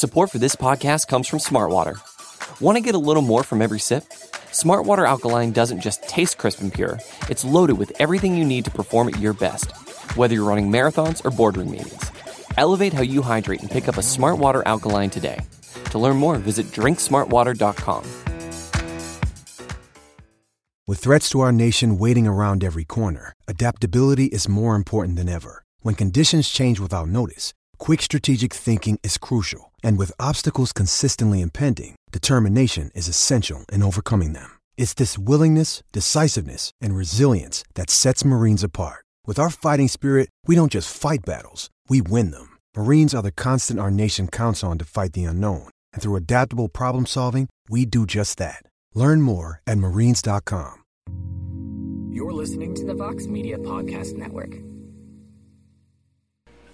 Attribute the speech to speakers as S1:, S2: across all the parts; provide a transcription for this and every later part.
S1: Support for this podcast comes from Smartwater. Want to get a little more from every sip? Smartwater Alkaline doesn't just taste crisp and pure, it's loaded with everything you need to perform at your best, whether you're running marathons or boardroom meetings. Elevate how you hydrate and pick up a Smartwater Alkaline today. To learn more, visit drinksmartwater.com.
S2: With threats to our nation waiting around every corner, adaptability is more important than ever. When conditions change without notice, quick strategic thinking is crucial. And with obstacles consistently impending, determination is essential in overcoming them. It's this willingness, decisiveness, and resilience that sets Marines apart. With our fighting spirit, we don't just fight battles, we win them. Marines are the constant our nation counts on to fight the unknown. And through adaptable problem solving, we do just that. Learn more at marines.com.
S3: You're listening to the Vox Media Podcast Network.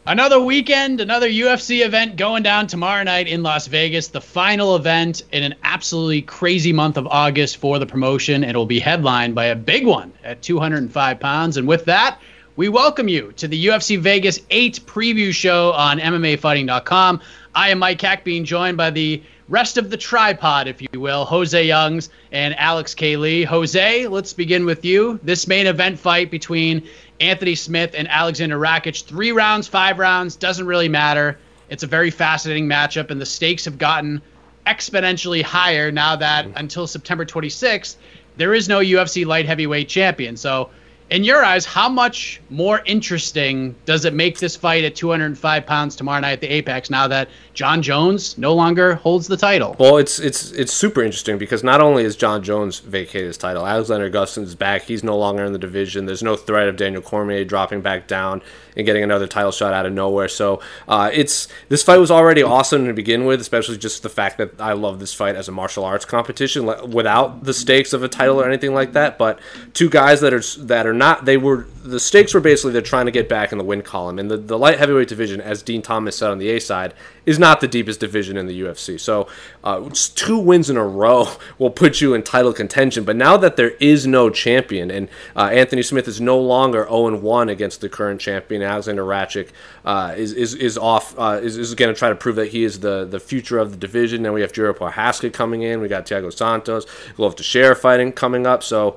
S4: Another weekend, another UFC event going down tomorrow night in Las Vegas. The final event in an absolutely crazy month of August for the promotion. It will be headlined by a big one at 205 pounds. And with that, we welcome you to the UFC Vegas 8 preview show on MMAfighting.com. I am Mike Heck, being joined by the rest of the tripod, if you will, Jose Youngs and Alex K. Lee. Jose, let's begin with you. This main event fight between Anthony Smith and Alexander Rakic, three rounds, five rounds, doesn't really matter. It's a very fascinating matchup, and the stakes have gotten exponentially higher now that mm-hmm. until September 26th, there is no UFC light heavyweight champion. So, in your eyes, how much more interesting does it make this fight at 205 pounds tomorrow night at the Apex now that Jon Jones no longer holds the title?
S5: Well, it's it's it's super interesting because not only is Jon Jones vacated his title, Alexander Gustafsson's back. He's no longer in the division. There's no threat of Daniel Cormier dropping back down and getting another title shot out of nowhere. So uh, it's this fight was already awesome to begin with, especially just the fact that I love this fight as a martial arts competition without the stakes of a title or anything like that. But two guys that are that are not they were the stakes were basically they're trying to get back in the win column and the, the light heavyweight division as dean thomas said on the a side is not the deepest division in the ufc so uh, two wins in a row will put you in title contention but now that there is no champion and uh, anthony smith is no longer 0-1 against the current champion alexander Rakic uh, is, is, is off uh, is, is going to try to prove that he is the, the future of the division then we have Jiri Prochazka coming in we got Thiago Santos Glover Teixeira fighting coming up so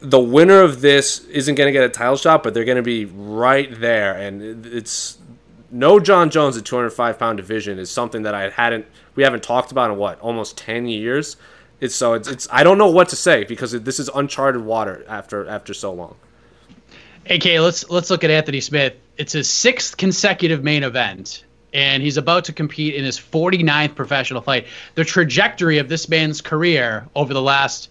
S5: the winner of this isn't going to get a title shot, but they're going to be right there. And it's no Jon Jones at 205 pound division is something that I hadn't we haven't talked about in what almost 10 years. It's so it's, it's I don't know what to say because this is uncharted water after after so long.
S4: Okay, let's let's look at Anthony Smith. It's his sixth consecutive main event, and he's about to compete in his 49th professional fight. The trajectory of this man's career over the last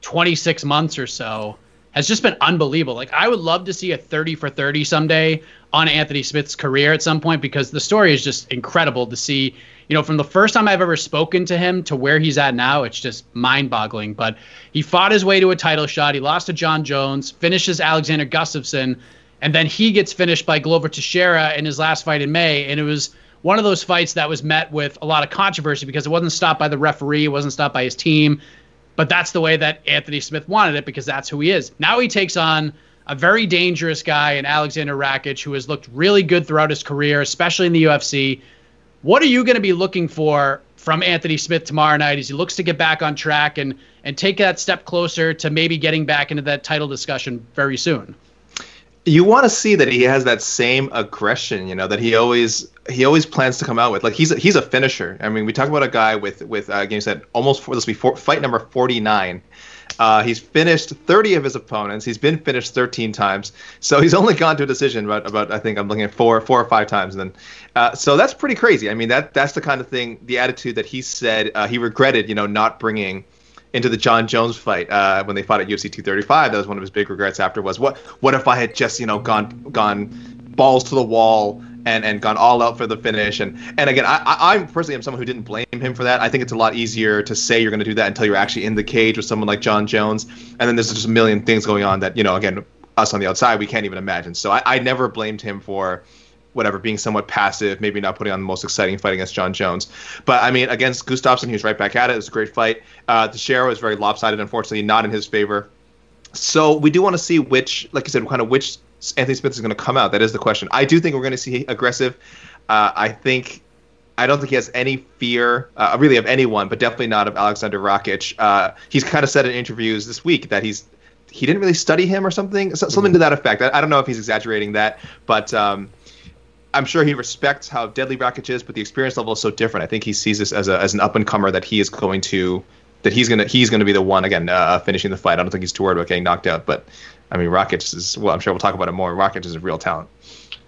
S4: 26 months or so has just been unbelievable. Like I would love to see a 30 for 30 someday on Anthony Smith's career at some point because the story is just incredible to see. You know, from the first time I've ever spoken to him to where he's at now, it's just mind-boggling. But he fought his way to a title shot. He lost to Jon Jones, finishes Alexander Gustafsson, and then he gets finished by Glover Teixeira in his last fight in May. And it was one of those fights that was met with a lot of controversy because it wasn't stopped by the referee, it wasn't stopped by his team. But that's the way that Anthony Smith wanted it because that's who he is. Now he takes on a very dangerous guy in Alexander Rakic who has looked really good throughout his career, especially in the UFC. What are you going to be looking for from Anthony Smith tomorrow night as he looks to get back on track and and take that step closer to maybe getting back into that title discussion very soon?
S6: You want to see that he has that same aggression, you know, that he always he always plans to come out with. Like he's a, he's a finisher. I mean, we talk about a guy with with uh, games that almost for this will be fight number forty nine. Uh, he's finished 30 of his opponents. He's been finished 13 times. So he's only gone to a decision about, about I think I'm looking at four four or five times. Then, uh, so that's pretty crazy. I mean that that's the kind of thing, the attitude that he said uh, he regretted, you know, not bringing into the Jon Jones fight uh, when they fought at UFC 235. That was one of his big regrets after was what what if I had just you know gone gone balls to the wall and and gone all out for the finish and and again I I personally am someone who didn't blame him for that. I think it's a lot easier to say you're going to do that until you're actually in the cage with someone like Jon Jones and then there's just a million things going on that you know again us on the outside we can't even imagine. So I, I never blamed him for whatever, being somewhat passive, maybe not putting on the most exciting fight against Jon Jones. But I mean, against Gustafsson, he was right back at it. It was a great fight. Uh, Teixeira was very lopsided, unfortunately, not in his favor. So we do want to see which, like you said, kind of which Anthony Smith is going to come out. That is the question. I do think we're going to see aggressive. Uh, I think I don't think he has any fear, uh, really, of anyone, but definitely not of Alexander Rakic. Uh, he's kind of said in interviews this week that he's he didn't really study him or something, something mm-hmm. to that effect. I, I, don't know if he's exaggerating that, but um, I'm sure he respects how deadly Rakic is, but the experience level is so different. I think he sees this as a as an up and comer that he is going to that he's gonna he's gonna be the one again uh, finishing the fight. I don't think he's too worried about getting knocked out, but I mean Rakic is well. I'm sure we'll talk about it more. Rakic is a real talent.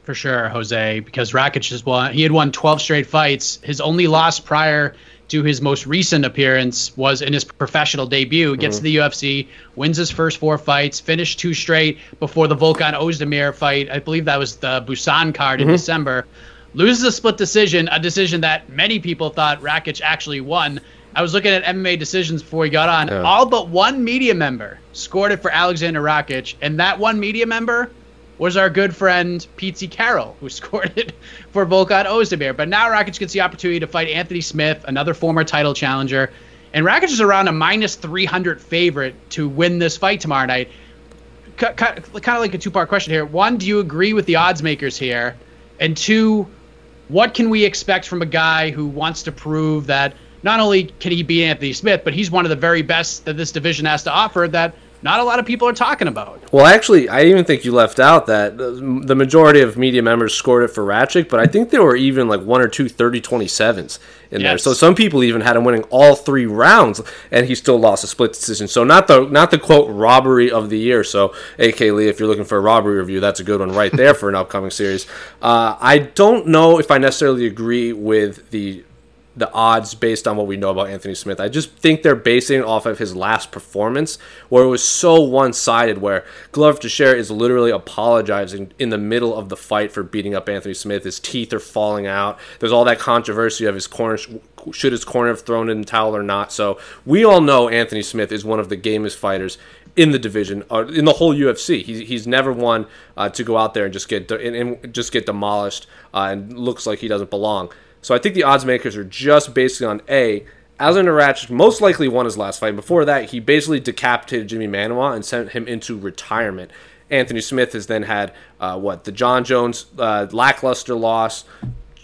S4: For sure, Jose, because Rakic has won. He had won 12 straight fights. His only loss prior to his most recent appearance was in his professional debut. Gets mm-hmm. to the UFC, wins his first four fights, finished two straight before the Volkan Ozdemir fight. I believe that was the Busan card mm-hmm. in December. Loses a split decision, a decision that many people thought Rakic actually won. I was looking at MMA decisions before he got on. Yeah. All but one media member scored it for Alexander Rakic, and that one media member was our good friend Pete Carroll, who scored it for Volkan Ozdemir. But now Rakic gets the opportunity to fight Anthony Smith, another former title challenger. And Rakic is around a minus 300 favorite to win this fight tomorrow night. Kind of like a two part question here. One, do you agree with the odds makers here? And two, what can we expect from a guy who wants to prove that not only can he beat Anthony Smith, but he's one of the very best that this division has to offer that not a lot of people are talking about.
S5: Well, actually, I even think you left out that the majority of media members scored it for Rakic, but I think there were even like one or two 30 27s in yes. there. So some people even had him winning all three rounds, and he still lost a split decision. So not the not the quote robbery of the year. So AK Lee, if you're looking for a robbery review, that's a good one right there for an upcoming series. Uh, I don't know if I necessarily agree with the the odds based on what we know about Anthony Smith. I just think they're basing off of his last performance, where it was so one sided, where Glover Teixeira is literally apologizing in the middle of the fight for beating up Anthony Smith. His teeth are falling out. There's all that controversy of his corner. Should his corner have thrown in the towel or not? So we all know Anthony Smith is one of the gamest fighters in the division, or in the whole UFC. He's, he's never won uh, to go out there and just get and, and just get demolished uh, and looks like he doesn't belong. So I think the odds makers are just basically on A. Alexander Rakic most likely won his last fight. Before that, he basically decapitated Jimmy Manuwa and sent him into retirement. Anthony Smith has then had uh, what the Jon Jones uh, lackluster loss,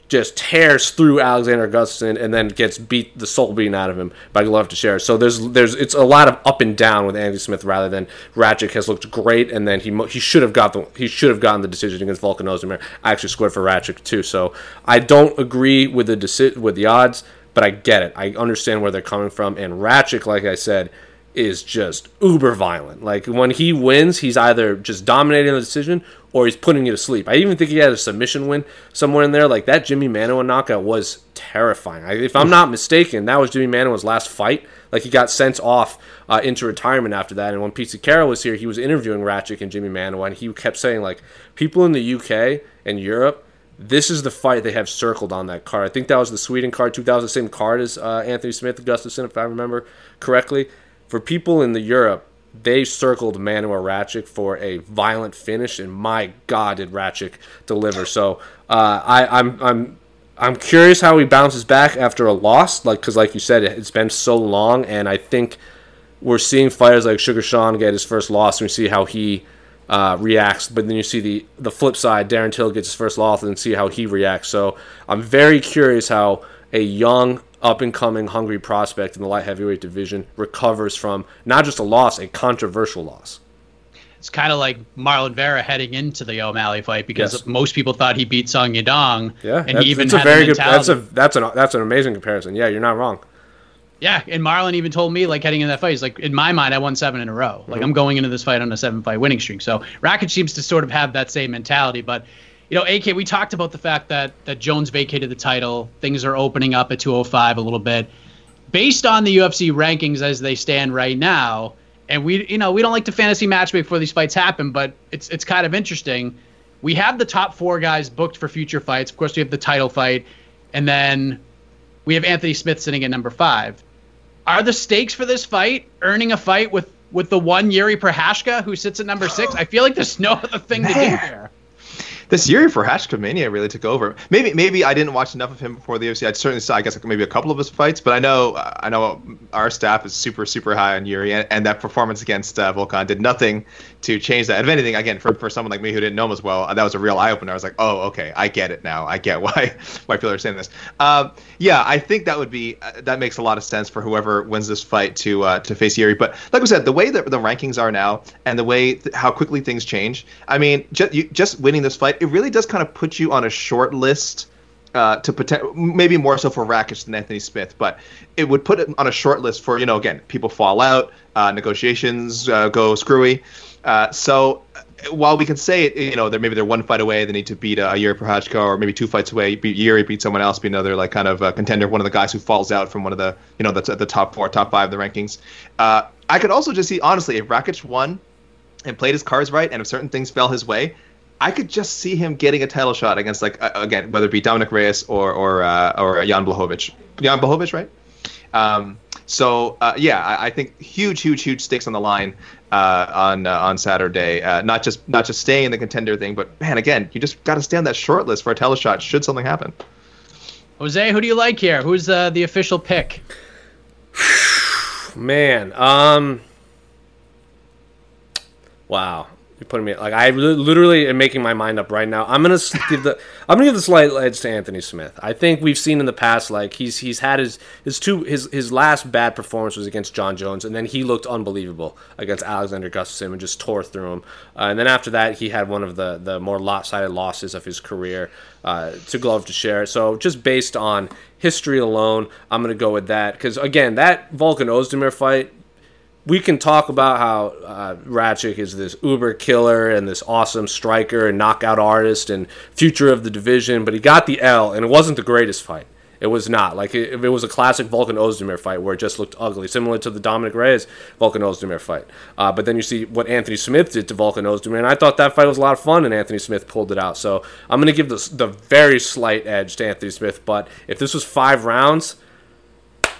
S5: just tears through Alexander Gustafsson and then gets beat the soul beaten out of him by Glover Teixeira. So there's there's it's a lot of up and down with Andy Smith rather than Rakic has looked great and then he he should have got the he should have gotten the decision against Volkan Ozdemir. I actually scored for Rakic too. So I don't agree with the deci- with the odds, but I get it. I understand where they're coming from and Rakic like I said is just uber violent. Like when he wins, he's either just dominating the decision or he's putting you to sleep. I even think he had a submission win somewhere in there. Like that Jimmy Manuwa knockout was terrifying. I, if I'm not mistaken, that was Jimmy Manuwa's last fight. Like he got sent off uh, into retirement after that. And when Pete Carroll was here, he was interviewing Rakic and Jimmy Manuwa, and he kept saying like people in the UK and Europe. This is the fight they have circled on that card. I think that was the Sweden card, 2000, same card as uh, Anthony Smith, Gustafsson, if I remember correctly for people in the Europe, they circled Manuwa Rakic for a violent finish, and my God, did Rakic deliver! So uh, I, I'm I'm I'm curious how he bounces back after a loss, like because like you said, it's been so long, and I think we're seeing fighters like Sugar Sean get his first loss, and we see how he uh, reacts. But then you see the the flip side, Darren Till gets his first loss, and see how he reacts. So I'm very curious how a young up and coming hungry prospect in the light heavyweight division recovers from not just a loss, a controversial loss.
S4: It's kind of like Marlon Vera heading into the O'Malley fight because yes. most people thought he beat Song Yadong.
S5: Yeah, and he even that's a very good. That's a that's an that's an amazing comparison. Yeah, you're not wrong.
S4: Yeah, and Marlon even told me like heading in that fight, he's like, in my mind, I won seven in a row. Like mm-hmm. I'm going into this fight on a seven fight winning streak. So Rakic seems to sort of have that same mentality, but you know, AK, we talked about the fact that that Jones vacated the title. Things are opening up at 205 a little bit. Based on the UFC rankings as they stand right now, and we you know, we don't like to fantasy match before these fights happen, but it's it's kind of interesting. We have the top 4 guys booked for future fights. Of course, we have the title fight and then we have Anthony Smith sitting at number 5. Are the stakes for this fight earning a fight with with the one Yuri Prochazka who sits at number 6? I feel like there's no other thing Man. to do here
S6: this year for Mania really took over. Maybe maybe I didn't watch enough of him before the UFC. I certainly saw I guess like maybe a couple of his fights, but I know I know our staff is super super high on Yuri, and, and that performance against uh, Volkan did nothing to change that. If anything, again for, for someone like me who didn't know him as well, that was a real eye opener. I was like, oh okay, I get it now. I get why why people are saying this. Um, yeah, I think that would be uh, that makes a lot of sense for whoever wins this fight to uh, to face Yuri. But like we said, the way that the rankings are now and the way th- how quickly things change, I mean, just you, just winning this fight, it really does kind of put you on a short list. Uh, to potential, maybe more so for Rakic than Anthony Smith, but it would put it on a short list for you know again people fall out, uh, negotiations uh, go screwy, uh, so while we can say it, you know, they're maybe they're one fight away, they need to beat a, a Yuri Prochazka, or maybe two fights away, beat Yuri, beat someone else, be another like kind of uh, contender, one of the guys who falls out from one of the, you know, that's at the top four, top five of the rankings. Uh, I could also just see honestly if Rakic won and played his cards right, and if certain things fell his way, I could just see him getting a title shot against like uh, again whether it be Dominick Reyes or or uh, or Jan Blachowicz, Jan Blachowicz, right? Um, so uh, yeah, I, I, think huge, huge, huge stakes on the line uh, on uh, on Saturday. Uh, not just not just staying in the contender thing, but man, again, you just got to stay on that short list for a teleshot should something happen.
S4: Jose, who do you like here? Who's uh, the official pick?
S5: man, um, wow. You're putting me like I literally am making my mind up right now. I'm gonna give the I'm gonna give the slight edge to Anthony Smith. I think we've seen in the past like he's he's had his his two his his last bad performance was against Jon Jones, and then he looked unbelievable against Alexander Gustafsson and just tore through him. Uh, and then after that, he had one of the the more lopsided losses of his career uh, to Glover Teixeira. So just based on history alone, I'm gonna go with that because again, that Volkan Ozdemir fight we can talk about how uh, Rakic is this uber killer and this awesome striker and knockout artist and future of the division, but he got the L, and it wasn't the greatest fight. It was not like it, it was a classic Volkan Ozdemir fight where it just looked ugly, similar to the Dominick Reyes Volkan Ozdemir fight. Uh, but then you see what Anthony Smith did to Volkan Ozdemir, and I thought that fight was a lot of fun, and Anthony Smith pulled it out. So I'm going to give the, the very slight edge to Anthony Smith. But if this was five rounds,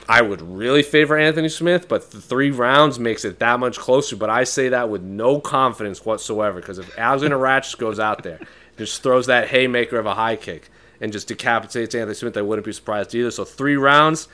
S5: I would really favor Anthony Smith, but the three rounds makes it that much closer. But I say that with no confidence whatsoever because if Alexander Rakic goes out there, just throws that haymaker of a high kick and just decapitates Anthony Smith, I wouldn't be surprised either. So three rounds,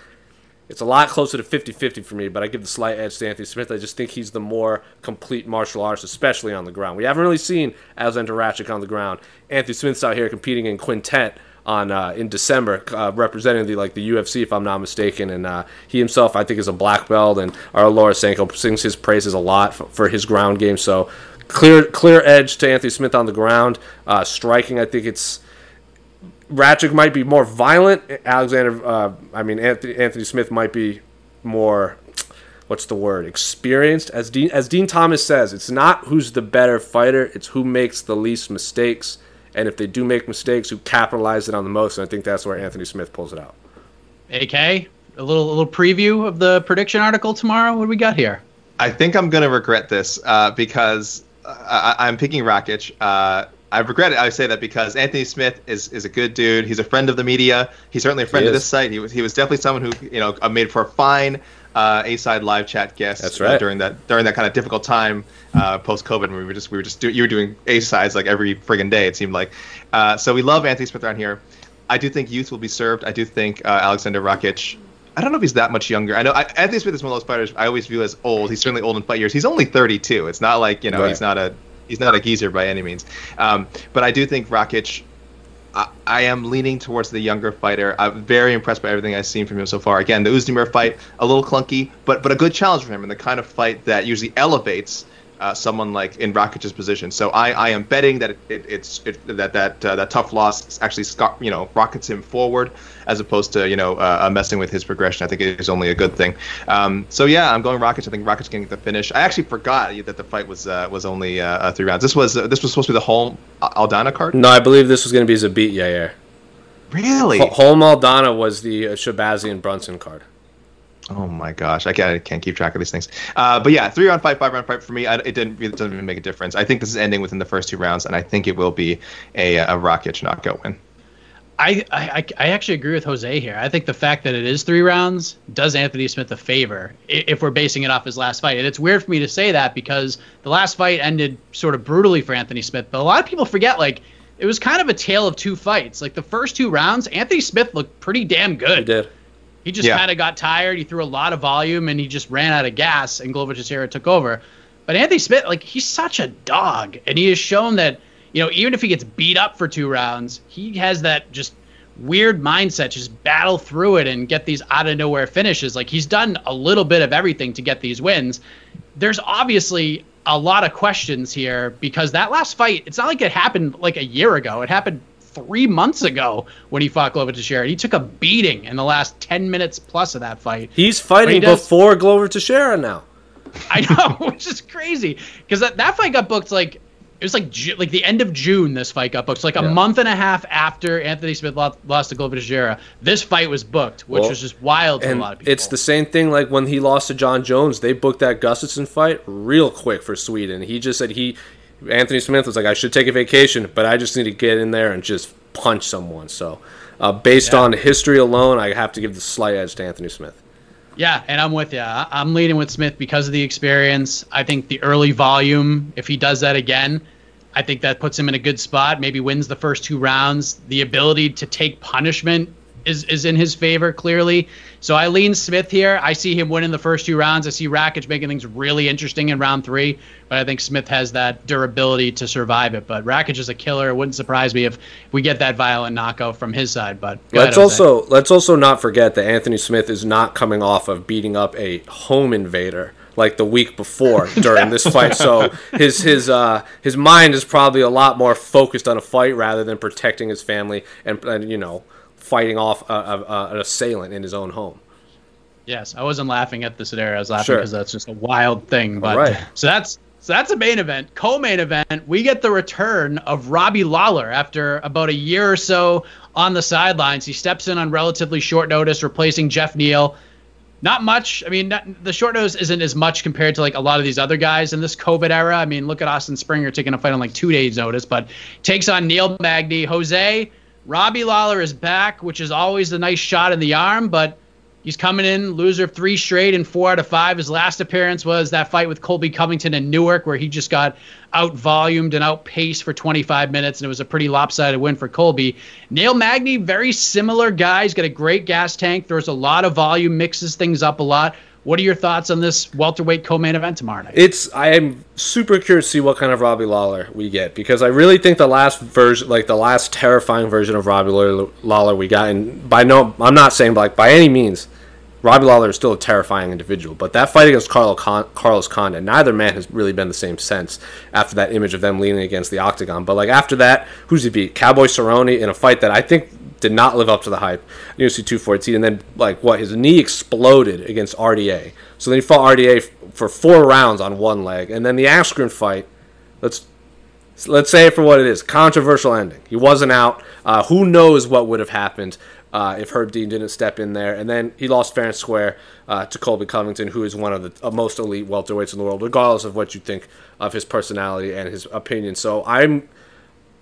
S5: it's a lot closer to 50-50 for me, but I give the slight edge to Anthony Smith. I just think he's the more complete martial artist, especially on the ground. We haven't really seen Alexander Rakic on the ground. Anthony Smith's out here competing in quintet on uh, in December, uh, representing the like the UFC, if I'm not mistaken. And uh, he himself, I think, is a black belt, and our Laura Sanko sings his praises a lot for, for, his ground game. So clear clear edge to Anthony Smith on the ground. Uh, striking, I think it's. Rakic might be more violent. Alexander, uh, I mean Anthony, Anthony Smith might be more what's the word experienced as dean as dean thomas says it's not who's the better fighter it's who makes the least mistakes and if they do make mistakes, who capitalize it on the most. And I think that's where Anthony Smith pulls it out.
S4: AK, a little a little preview of the prediction article tomorrow. What do we got here?
S6: I think I'm gonna regret this uh, because I, am picking Rakic. Uh, I regret it. I say that because Anthony Smith is, is a good dude. He's a friend of the media. He's certainly a friend of this site. He was he was definitely someone who you know made for a fine uh, A side live chat guest.
S5: That's right.
S6: Uh, during that during that kind of difficult time uh, post COVID, when we were just we were just do, you were doing A sides like every friggin' day. It seemed like. Uh, so we love Anthony Smith around here. I do think youth will be served. I do think uh, Alexander Rakic. I don't know if he's that much younger. I know I, Anthony Smith is one of those fighters I always view as old. He's certainly old in fight years. He's only 32. It's not like you know right. he's not a he's not a geezer by any means. Um, but I do think Rakic I, am leaning towards the younger fighter. I'm very impressed by everything I've seen from him so far. Again, the Ozdemir fight, a little clunky, but but a good challenge for him and the kind of fight that usually elevates uh, someone like in Rakic's position. So I, I am betting that it, it, it's it, that that uh, that tough loss actually you know rockets him forward as opposed to you know uh, messing with his progression. I think it is only a good thing. Um, so yeah, I'm going Rakic. I think Rakic's getting the finish. I actually forgot that the fight was uh, was only uh, three rounds. This was this was supposed to be the Holm Aldana card.
S5: No, I believe this was going to be Zabit Yair.
S6: Really?
S5: Holm Aldana was the Shahbazyan Brunson card.
S6: Oh my gosh, I can't, I can't keep track of these things. Uh, but yeah, three round fight, five round fight for me. I, it didn't it doesn't even make a difference. I think this is ending within the first two rounds, and I think it will be a a Rakic knockout win.
S4: I, I, I actually agree with Jose here. I think the fact that it is three rounds does Anthony Smith a favor if we're basing it off his last fight. And it's weird for me to say that because the last fight ended sort of brutally for Anthony Smith. But a lot of people forget, like, it was kind of a tale of two fights. Like the first two rounds, Anthony Smith looked pretty damn good.
S5: He did.
S4: He just
S6: Yeah.
S4: kind of got tired. He threw a lot of volume and he just ran out of gas, and Glover Teixeira took over. But Anthony Smith, like, he's such a dog, and he has shown that, you know, even if he gets beat up for two rounds, he has that just weird mindset, just battle through it and get these out of nowhere finishes. Like, he's done a little bit of everything to get these wins. There's obviously a lot of questions here because that last fight, it's not like it happened like a year ago. It happened three months ago when he fought Glover Teixeira. He took a beating in the last 10 minutes plus of that fight.
S5: He's fighting
S4: he does-
S5: before Glover Teixeira now.
S4: I know, which is crazy because that, that fight got booked like it was like like the end of June. This fight got booked, so like a
S5: Yeah.
S4: month and a half after Anthony Smith lost, lost to Glover Teixeira. This fight was booked, which
S5: Well,
S4: was just wild to a lot of people.
S5: it's the same thing like when he lost to Jon Jones. They booked that Gustafsson fight real quick for Sweden. He just said he, Anthony Smith was like, I should take a vacation, but I just need to get in there and just punch someone. So, uh, based on history alone, I have to give the slight edge to Anthony Smith.
S4: Yeah, and I'm with you. I'm leading with Smith because of the experience. I think the early volume, if he does that again, I think that puts him in a good spot. Maybe wins the first two rounds. The ability to take punishment is is in his favor clearly. So I lean Smith here. I see him winning the first two rounds. I see Rakic making things really interesting in round three, but I think Smith has that durability to survive it. But Rakic is a killer. It wouldn't surprise me if we get that violent knockout from his side. But
S5: Let's
S4: ahead,
S5: also let's also not forget that Anthony Smith is not coming off of beating up a home invader like the week before during this fight. So his his uh, his mind is probably a lot more focused on a fight rather than protecting his family and, and you know fighting off a, a, a, an assailant in his own home.
S4: Yes, I wasn't laughing at the scenario. I was laughing
S5: Sure.
S4: because that's just a wild thing. But
S5: Right.
S4: so that's so that's a main event. Co-main event, we get the return of Robbie Lawler after about a year or so on the sidelines. He steps in on relatively short notice, replacing Geoff Neal. Not much. I mean, not, the short notice isn't as much compared to like a lot of these other guys in this COVID era. I mean, look at Austin Springer taking a fight on like two days' notice, but takes on Neil Magny. Jose, Robbie Lawler is back, which is always a nice shot in the arm, but He's coming in, loser of three straight and four out of five. His last appearance was that fight with Colby Covington in Newark, where he just got out volumed and outpaced for 25 minutes, and it was a pretty lopsided win for Colby. Neil Magny, very similar guy. He's got a great gas tank, throws a lot of volume, mixes things up a lot. What are your thoughts on this welterweight co-main event tomorrow night?
S5: It's I am super curious to see what kind of Robbie Lawler we get because I really think the last version, like the last terrifying version of Robbie Lawler, we got, and by no, I'm not saying like by any means, Robbie Lawler is still a terrifying individual. But that fight against Carlo Con- Carlos Condit, neither man has really been the same since after that image of them leaning against the octagon. But like after that, who's he beat? Cowboy Cerrone in a fight that I think did not live up to the hype. UFC 214, and then like what his knee exploded against RDA. So then he fought RDA f- for four rounds on one leg, and then the Askren fight. Let's let's say it for what it is. Controversial ending. He wasn't out. Uh, who knows what would have happened uh, if Herb Dean didn't step in there? And then he lost fair and square uh, to Colby Covington, who is one of the uh, most elite welterweights in the world, regardless of what you think of his personality and his opinion. So I'm.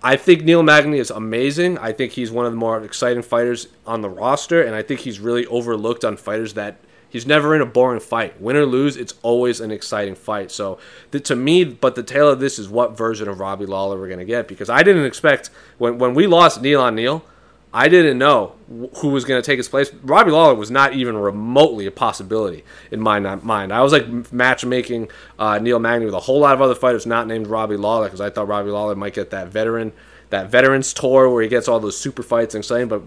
S5: I think Neil Magny is amazing. I think he's one of the more exciting fighters on the roster, and I think he's really overlooked on fighters that he's never in a boring fight. Win or lose, it's always an exciting fight. So the, to me, but the tail of this is what version of Robbie Lawler we're going to get because I didn't expect when when we lost Neal on Neil, I didn't know who was going to take his place. Robbie Lawler was not even remotely a possibility in my mind. I was like matchmaking uh, Neil Magny with a whole lot of other fighters not named Robbie Lawler because I thought Robbie Lawler might get that veteran that veterans tour where he gets all those super fights and exciting. But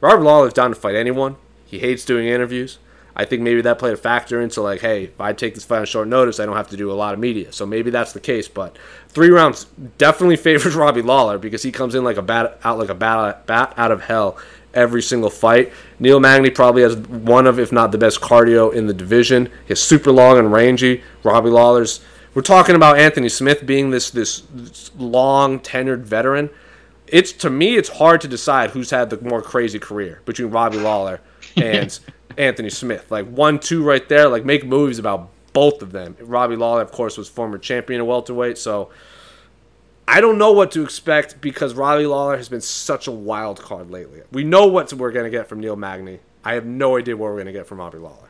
S5: Robbie Lawler's down to fight anyone. He hates doing interviews. I think maybe that played a factor into like, hey, if I take this fight on short notice, I don't have to do a lot of media. So maybe that's the case. But three rounds definitely favors Robbie Lawler because he comes in like a bat out like a bat, bat out of hell every single fight. Neil Magny probably has one of, if not the best cardio in the division. He's super long and rangy. Robbie Lawler's. We're talking about Anthony Smith being this this, this long tenured veteran. It's to me, it's hard to decide who's had the more crazy career between Robbie Lawler and Anthony Smith. Like one, two, right there. Like make movies about both of them. Robbie Lawler, of course, was former champion of welterweight, so I don't know what to expect because Robbie Lawler has been such a wild card lately. We know what we're going to get from Neil Magny. I have no idea what we're going to get from Robbie Lawler.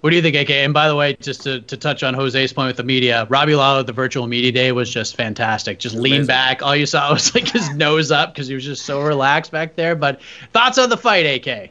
S4: What do you think, AK? And by the way, just to, to touch on Jose's point with the media, Robbie Lawler at the virtual media day was just fantastic. Just lean back. All you saw was like his nose up because he was just so relaxed back there. But thoughts on the fight, AK?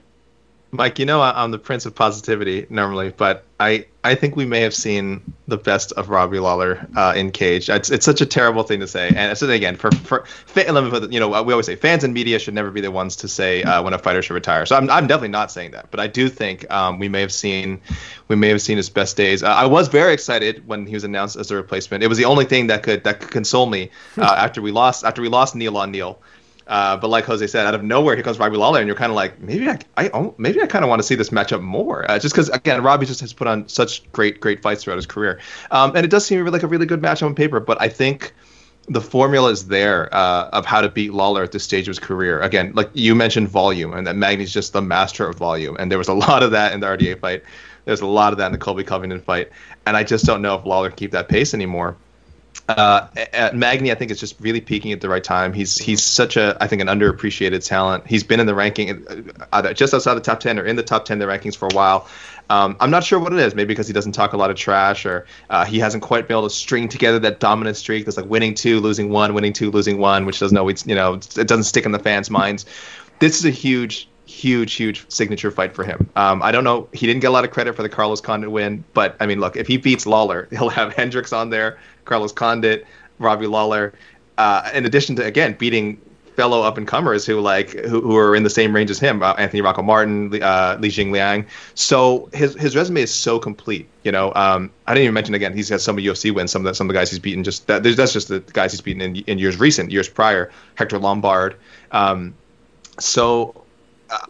S6: Mike, you know I'm the prince of positivity normally, but I I think we may have seen the best of Robbie Lawler uh, in Cage. It's, it's such a terrible thing to say, and so again, for for let me put you know we always say fans and media should never be the ones to say uh, when a fighter should retire. So I'm I'm definitely not saying that, but I do think um, we may have seen we may have seen his best days. Uh, I was very excited when he was announced as a replacement. It was the only thing that could that could console me uh, after we lost after we lost Neal on Neil. Uh, but like Jose said, out of nowhere, here comes Robbie Lawler, and you're kind of like, maybe I, I maybe I kind of want to see this matchup more, uh, just because again, Robbie just has put on such great, great fights throughout his career, um, and it does seem like a really good matchup on paper. But I think the formula is there uh, of how to beat Lawler at this stage of his career. Again, like you mentioned, volume, and that Magny's just the master of volume, and there was a lot of that in the RDA fight. There's a lot of that in the Colby Covington fight, and I just don't know if Lawler can keep that pace anymore uh, Magny, I think, is just really peaking at the right time. He's he's such a, I think, an underappreciated talent. He's been in the ranking, uh, either just outside the top ten or in the top ten the rankings for a while. Um, I'm not sure what it is. Maybe because he doesn't talk a lot of trash, or uh, he hasn't quite been able to string together that dominant streak. That's like winning two, losing one, winning two, losing one, which doesn't always, you know, it doesn't stick in the fans' minds. This is a huge huge, huge signature fight for him. Um, I don't know. He didn't get a lot of credit for the Carlos Condit win, but I mean, look, if he beats Lawler, he'll have Hendricks on there, Carlos Condit, Robbie Lawler, uh, in addition to again beating fellow up and comers who like who, who are in the same range as him, uh, Anthony Rocco Martin, uh, Li Jing Liang. So his his resume is so complete. You know, um, I didn't even mention again he's got some of UFC wins, some of the, some of the guys he's beaten. Just that, that's just the guys he's beaten in, in years recent, years prior. Hector Lombard. Um, so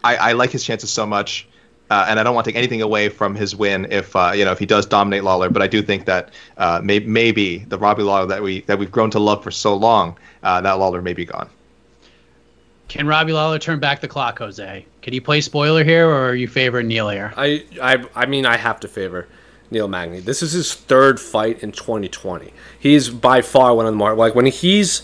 S6: I, I like his chances so much. Uh, and I don't want to take anything away from his win if uh, you know if he does dominate Lawler, but I do think that uh, may, maybe the Robbie Lawler that we that we've grown to love for so long, uh, that Lawler may be gone.
S4: Can Robbie Lawler turn back the clock, Jose? Can he play spoiler here, or are you favoring Neil here?
S5: I, I I mean I have to favor Neil Magny. This is his third fight in 2020. He's by far one of the more like when he's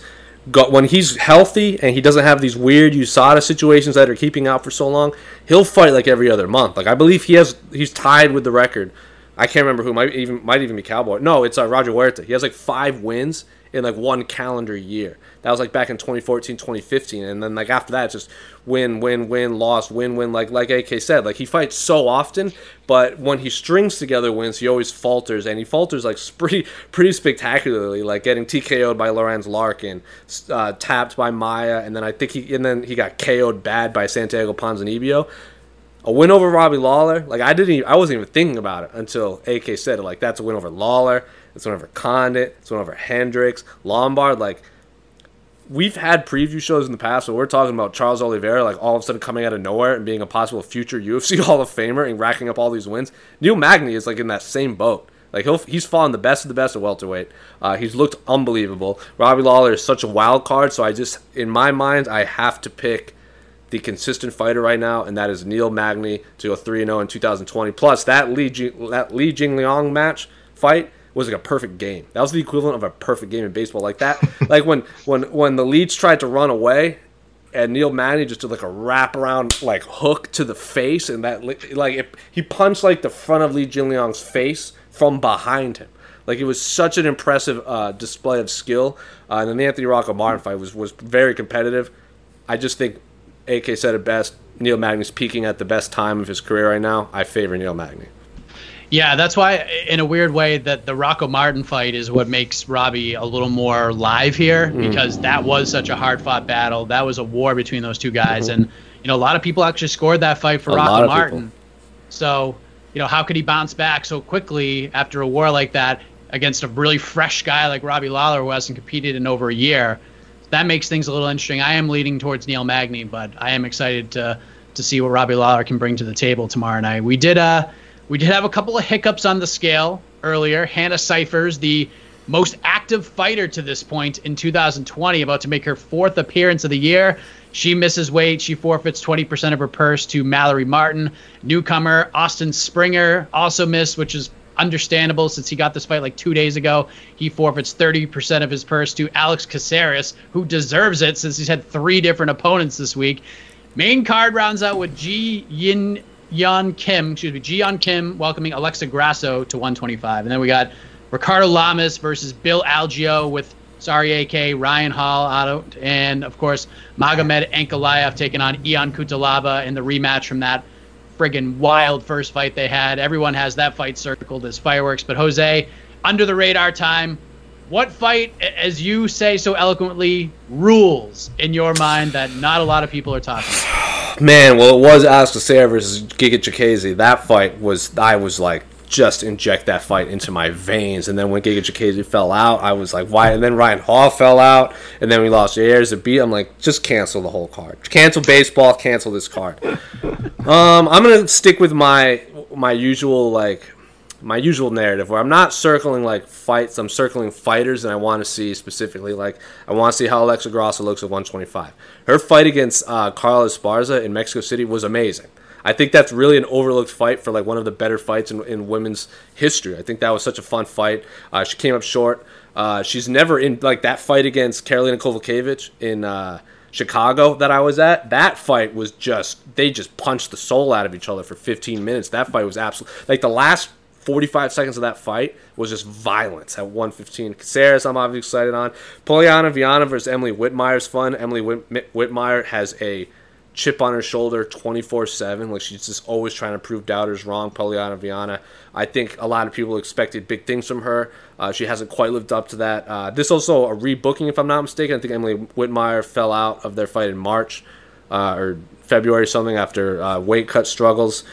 S5: got when he's healthy and he doesn't have these weird USADA situations that are keeping out for so long, he'll fight like every other month. Like I believe he has he's tied with the record. I can't remember who might even might even be Cowboy. No, it's uh, Roger Huerta. He has like five wins in like one calendar year. That was like back in 2014, 2015, and then like after that, it's just win, win, win, loss, win, win. Like like AK said, like he fights so often, but when he strings together wins, he always falters, and he falters like pretty pretty spectacularly, like getting TKO'd by Lorenz Larkin, uh, tapped by Maia, and then I think he and then he got KO'd bad by Santiago Ponzinibbio. A win over Robbie Lawler, like I didn't, even, I wasn't even thinking about it until AK said it. Like that's a win over Lawler, it's one over Condit, it's one over Hendricks, Lombard. Like we've had preview shows in the past where we're talking about Charles Oliveira like all of a sudden coming out of nowhere and being a possible future UFC Hall of Famer and racking up all these wins. Neil Magny is like in that same boat. Like he'll he's fallen the best of the best at welterweight. Uh, he's looked unbelievable. Robbie Lawler is such a wild card, so I just in my mind I have to pick the consistent fighter right now, and that is Neil Magny to go three zero oh in 2020. Plus that Li Jing, that Li Jingliang match fight was like a perfect game. That was the equivalent of a perfect game in baseball. Like that, like when when when the leads tried to run away, and Neil Magny just did like a wraparound like hook to the face, and that like it, he punched like the front of Li Jingliang's face from behind him. Like it was such an impressive uh, display of skill. Uh, and then the Anthony Rocco Martin fight was was very competitive. I just think AK said it best. Neil Magny's peaking at the best time of his career right now. I favor Neil Magny.
S4: Yeah, that's why, in a weird way, that the Rocco Martin fight is what makes Robbie a little more live here mm-hmm. because that was such a hard fought battle. That was a war between those two guys, mm-hmm. and you know a lot of people actually scored that fight for a Rocco Martin. People. So, you know, how could he bounce back so quickly after a war like that against a really fresh guy like Robbie Lawler who hasn't competed in over a year? That makes things a little interesting. I am leaning towards Neil Magny, but I am excited to to see what Robbie Lawler can bring to the table tomorrow night. We did uh we did have a couple of hiccups on the scale earlier. Hannah Cifers, the most active fighter to this point in 2020, about to make her fourth appearance of the year. She misses weight. She forfeits 20% of her purse to Mallory Martin. Newcomer Austin Springer also missed, which is understandable since he got this fight like two days ago. He forfeits 30% of his purse to Alex Caceres, who deserves it since he's had three different opponents this week. Main card rounds out with Ji Yin Yeon Kim, excuse me, Jiyeon Kim welcoming Alexa Grasso to 125. And then we got Ricardo Lamas versus Bill Algeo with Sorry AK, Ryan Hall out, and of course Magomed Ankalaev taking on Ion Cutelaba in the rematch from that friggin' wild first fight they had. Everyone has that fight circled as fireworks. But Jose, under the radar time, what fight, as you say so eloquently, rules in your mind that not a lot of people are talking about?
S5: Man, well, it was Alex Sarah versus Giga Chikadze. That fight was, I was like, just inject that fight into my veins. And then when Giga Chikadze fell out, I was like, why? And then Ryan Hall fell out, and then we lost Ayers to beat. I'm like, just cancel the whole card. Cancel baseball. Cancel this card. um, I'm gonna stick with my my usual like my usual narrative where I'm not circling like fights. I'm circling fighters, and I want to see specifically like I want to see how Alexa Grasso looks at 125. Her fight against uh, Carla Esparza in Mexico City was amazing. I think that's really an overlooked fight for like one of the better fights in, in women's history. I think that was such a fun fight. Uh, she came up short. Uh, she's never in like that fight against Karolina Kowalkiewicz in uh, Chicago that I was at. That fight was just they just punched the soul out of each other for 15 minutes. That fight was absolutely like the last 45 seconds of that fight was just violence at 115. Caceres, I'm obviously excited on. Poliana Viana versus Emily Whitmire is fun. Emily Whit- Whitmire has a chip on her shoulder 24 7. Like she's just always trying to prove doubters wrong. Poliana Viana. I think a lot of people expected big things from her. Uh, she hasn't quite lived up to that. Uh, this also a rebooking, if I'm not mistaken. I think Emily Whitmire fell out of their fight in March uh, or February or something after uh, weight cut struggles.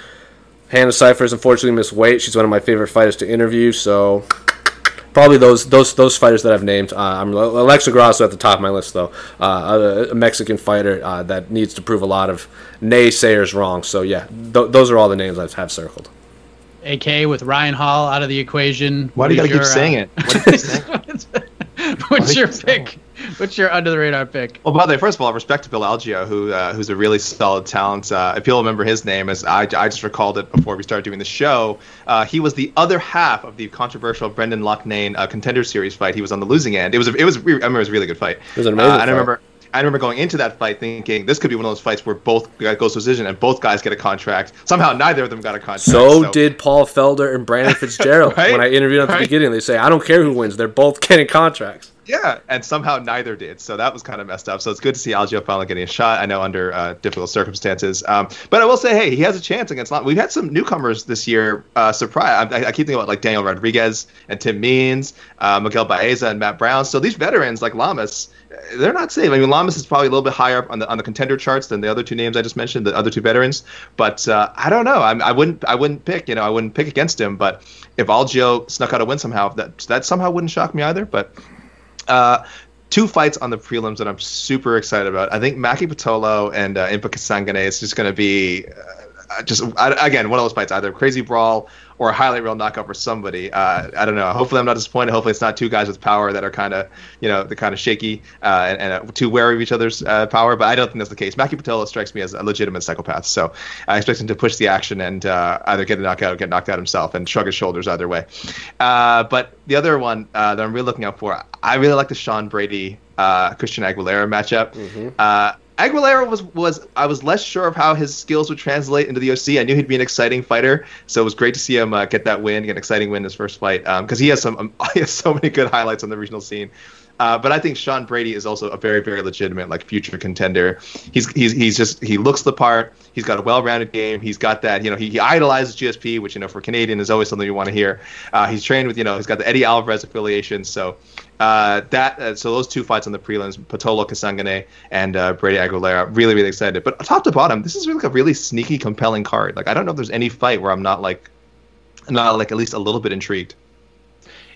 S5: Hannah Cifers unfortunately missed weight. She's one of my favorite fighters to interview, so probably those those those fighters that I've named. Uh, I'm Alexa Grasso at the top of my list, though. Uh, a, a, Mexican fighter uh, that needs to prove a lot of naysayers wrong. So yeah, th- those are all the names I have circled.
S4: AK with Ryan Hall out of the equation.
S6: Why do you gotta keep saying it?
S4: What's your pick? What's your under the radar pick?
S6: Well, by the way, first of all, respect to Bill Algeo, who uh, who's a really solid talent. Uh, if you'll remember his name, as I, I just recalled it before we started doing the show, uh, he was the other half of the controversial Brendan Loughnane uh, Contender Series fight. He was on the losing end. It was a, it was I remember it was a really good fight.
S5: It was an amazing. Uh,
S6: and I remember I remember going into that fight thinking this could be one of those fights where both goes to decision and both guys get a contract. Somehow, neither of them got a contract.
S5: So, so. did Paul Felder and Brandon Fitzgerald. right? When I interviewed them at the beginning, they say I don't care who wins; they're both getting contracts.
S6: Yeah, and somehow neither did. So that was kind of messed up. So it's good to see Algeo finally getting a shot. I know under uh, difficult circumstances, um, but I will say, hey, he has a chance against. We've had some newcomers this year. Uh, surprise! I, I, keep thinking about like Daniel Rodriguez and Tim Means, uh, Miguel Baeza and Matt Brown. So these veterans like Lamas, they're not safe. I mean, Lamas is probably a little bit higher up on the on the contender charts than the other two names I just mentioned, the other two veterans. But uh, I don't know. I, I wouldn't. I wouldn't pick. You know, I wouldn't pick against him. But if Algeo snuck out a win somehow, that that somehow wouldn't shock me either. But uh, two fights on the prelims that I'm super excited about. I think Maki Pitolo and uh, Impa Kasanganay is just going to be just again one of those fights, either crazy brawl or a highlight reel knockout for somebody. Uh, I don't know. Hopefully, I'm not disappointed. Hopefully, it's not two guys with power that are kind of, you know, the kind of shaky uh, and, and uh, too wary of each other's uh, power. But I don't think that's the case. Maki Pitolo strikes me as a legitimate psychopath. So I expect him to push the action and uh, either get a knockout or get knocked out himself and shrug his shoulders either way. Uh, but the other one that I'm really looking out for, I really like the Sean Brady Christian Aguilera matchup. Mm-hmm. Aguilera was was I was less sure of how his skills would translate into the OC. I knew he'd be an exciting fighter, so it was great to see him uh, get that win, get an exciting win in his first fight, because um, he has some um, he has so many good highlights on the regional scene. Uh, but I think Sean Brady is also a very, very legitimate like future contender. He's he's he's just he looks the part. He's got a well-rounded game. He's got that you know he, he idolizes GSP, which you know for Canadian is always something you want to hear. Uh, he's trained with you know he's got the Eddie Alvarez affiliation, so uh, that uh, so those two fights on the prelims, Pitolo Kasanganay and uh, Brady Aguilera, really really excited. But top to bottom, this is really like a really sneaky, compelling card. Like I don't know if there's any fight where I'm not like, not like at least a little bit intrigued.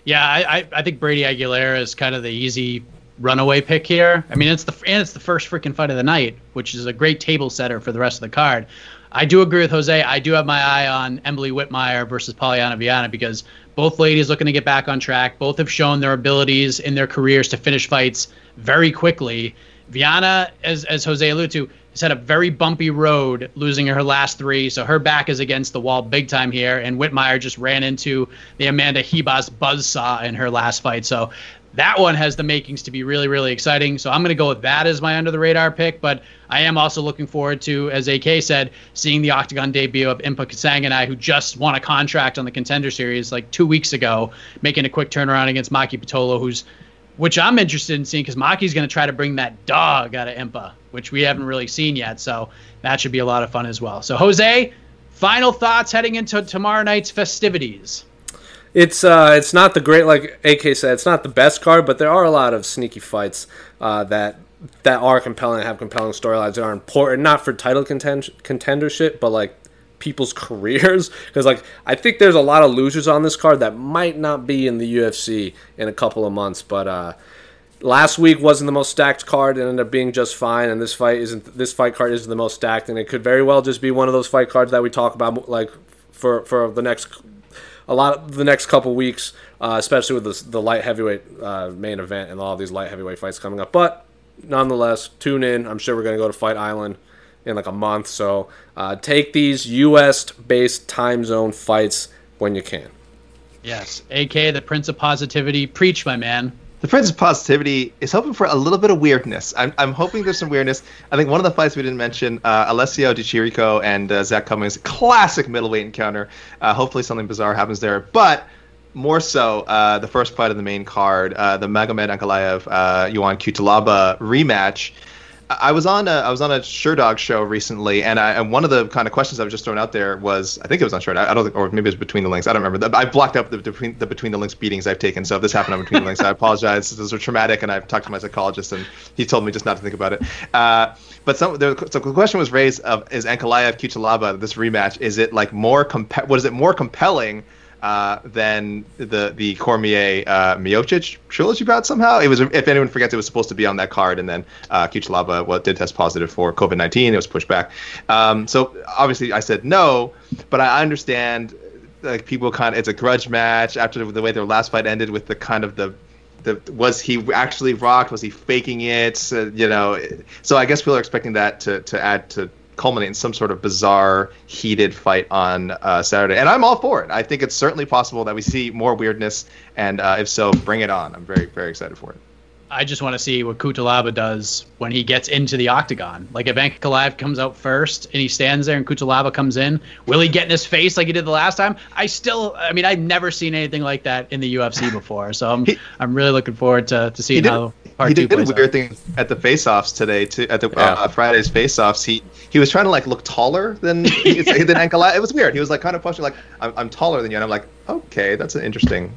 S4: Yeah, I, I think Brady Aguilera is kind of the easy runaway pick here. I mean, it's the and it's the first freaking fight of the night, which is a great table setter for the rest of the card. I do agree with Jose. I do have my eye on Emily Whitmire versus Poliana Viana because both ladies looking to get back on track. Both have shown their abilities in their careers to finish fights very quickly. Viana, as as Jose alluded to, has had a very bumpy road, losing her last three. So her back is against the wall big time here. And Whitmire just ran into the Amanda Ribas buzzsaw in her last fight. So that one has the makings to be really, really exciting. So I'm going to go with that as my under the radar pick. But I am also looking forward to, as AK said, seeing the Octagon debut of Impa Kasanganay, who just won a contract on the Contender Series like two weeks ago, making a quick turnaround against Maki Pitolo, who's which I'm interested in seeing because Maki's going to try to bring that dog out of Impa, which we haven't really seen yet. So that should be a lot of fun as well. So Jose, final thoughts heading into tomorrow night's festivities.
S5: It's uh, it's not the great like AK said. It's not the best card, but there are a lot of sneaky fights uh, that that are compelling, and have compelling storylines that are important, not for title contend- contendership, but like people's careers. Because like I think there's a lot of losers on this card that might not be in the UFC in a couple of months, but. uh last week wasn't the most stacked card and ended up being just fine and this fight isn't this fight card isn't the most stacked and it could very well just be one of those fight cards that we talk about like for for the next a lot of the next couple weeks, uh, especially with this, the light heavyweight uh, main event and all these light heavyweight fights coming up. But nonetheless, tune in. I'm sure we're going to go to Fight Island in like a month. So uh, take these U.S. based time zone fights when you can.
S4: Yes, AK, the Prince of Positivity. Preach, my man
S6: the Prince of Positivity is hoping for a little bit of weirdness. I'm, I'm hoping there's some weirdness. I think one of the fights we didn't mention, uh, Alessio Di Chirico and uh, Zach Cummings, classic middleweight encounter. Uh, hopefully something bizarre happens there. But more so, uh, the first fight of the main card, uh, the Magomed Ankalaev uh, Yoan Cutelaba rematch. I was on a I was on a Sure Dog show recently, and I and one of the kind of questions I was just throwing out there was I think it was on Sure I, I don't think, or maybe it was between the links. I don't remember. I blocked up the between the between the links beatings I've taken. So if this happened on between the links, I apologize. Those are traumatic, and I've talked to my psychologist, and he told me just not to think about it. Uh, but some there, so the question was raised of is Ankalaev Cutelaba this rematch? Is it like more comp- What is it more compelling? Uh, than the the Cormier uh, Miocic trilogy bout somehow. It was if anyone forgets, it was supposed to be on that card, and then uh, Cutelaba well, did test positive for COVID nineteen. It was pushed back. Um, so obviously, I said no, but I understand like people kind of it's a grudge match after the way their last fight ended with the kind of the the, was he actually rocked? Was he faking it? Uh, you know, so I guess people are expecting that to, to add to culminate in some sort of bizarre, heated fight on uh, Saturday. And I'm all for it. I think it's certainly possible that we see more weirdness, and uh, if so, bring it on. I'm very, very excited for it.
S4: I just want to see what Cutelaba does when he gets into the octagon. Like if Ankalaev comes out first and he stands there and Cutelaba comes in, will he get in his face like he did the last time? I still, I mean, I've never seen anything like that in the UFC before, so I'm, he, I'm really looking forward to, to seeing did, how part
S6: he
S4: did, He
S6: did a weird out. thing at the face-offs today. To at the yeah. uh, Friday's face-offs, he he was trying to like look taller than than Ankalaev. It was weird. He was like kind of pushing like I'm, I'm taller than you, and I'm like okay, that's an interesting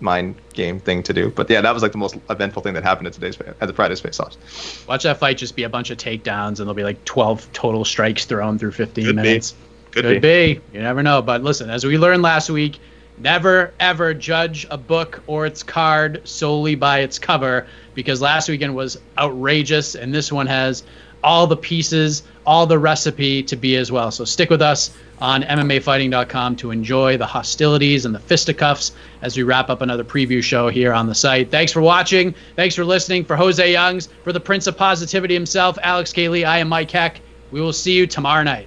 S6: mind game thing to do. But yeah, that was like the most eventful thing that happened at today's at the Friday's face offs.
S4: Watch that fight just be a bunch of takedowns and there'll be like 12 total strikes thrown through 15 Could minutes. Be. Could, Could be. be. You never know. But listen, as we learned last week, never ever judge a book or its card solely by its cover because last weekend was outrageous and this one has all the pieces, all the recipe to be as well. So stick with us on MMAfighting.com to enjoy the hostilities and the fisticuffs as we wrap up another preview show here on the site. Thanks for watching. Thanks for listening. For Jose Youngs, for the Prince of Positivity himself, Alex K. Lee, I am Mike Heck. We will see you tomorrow night.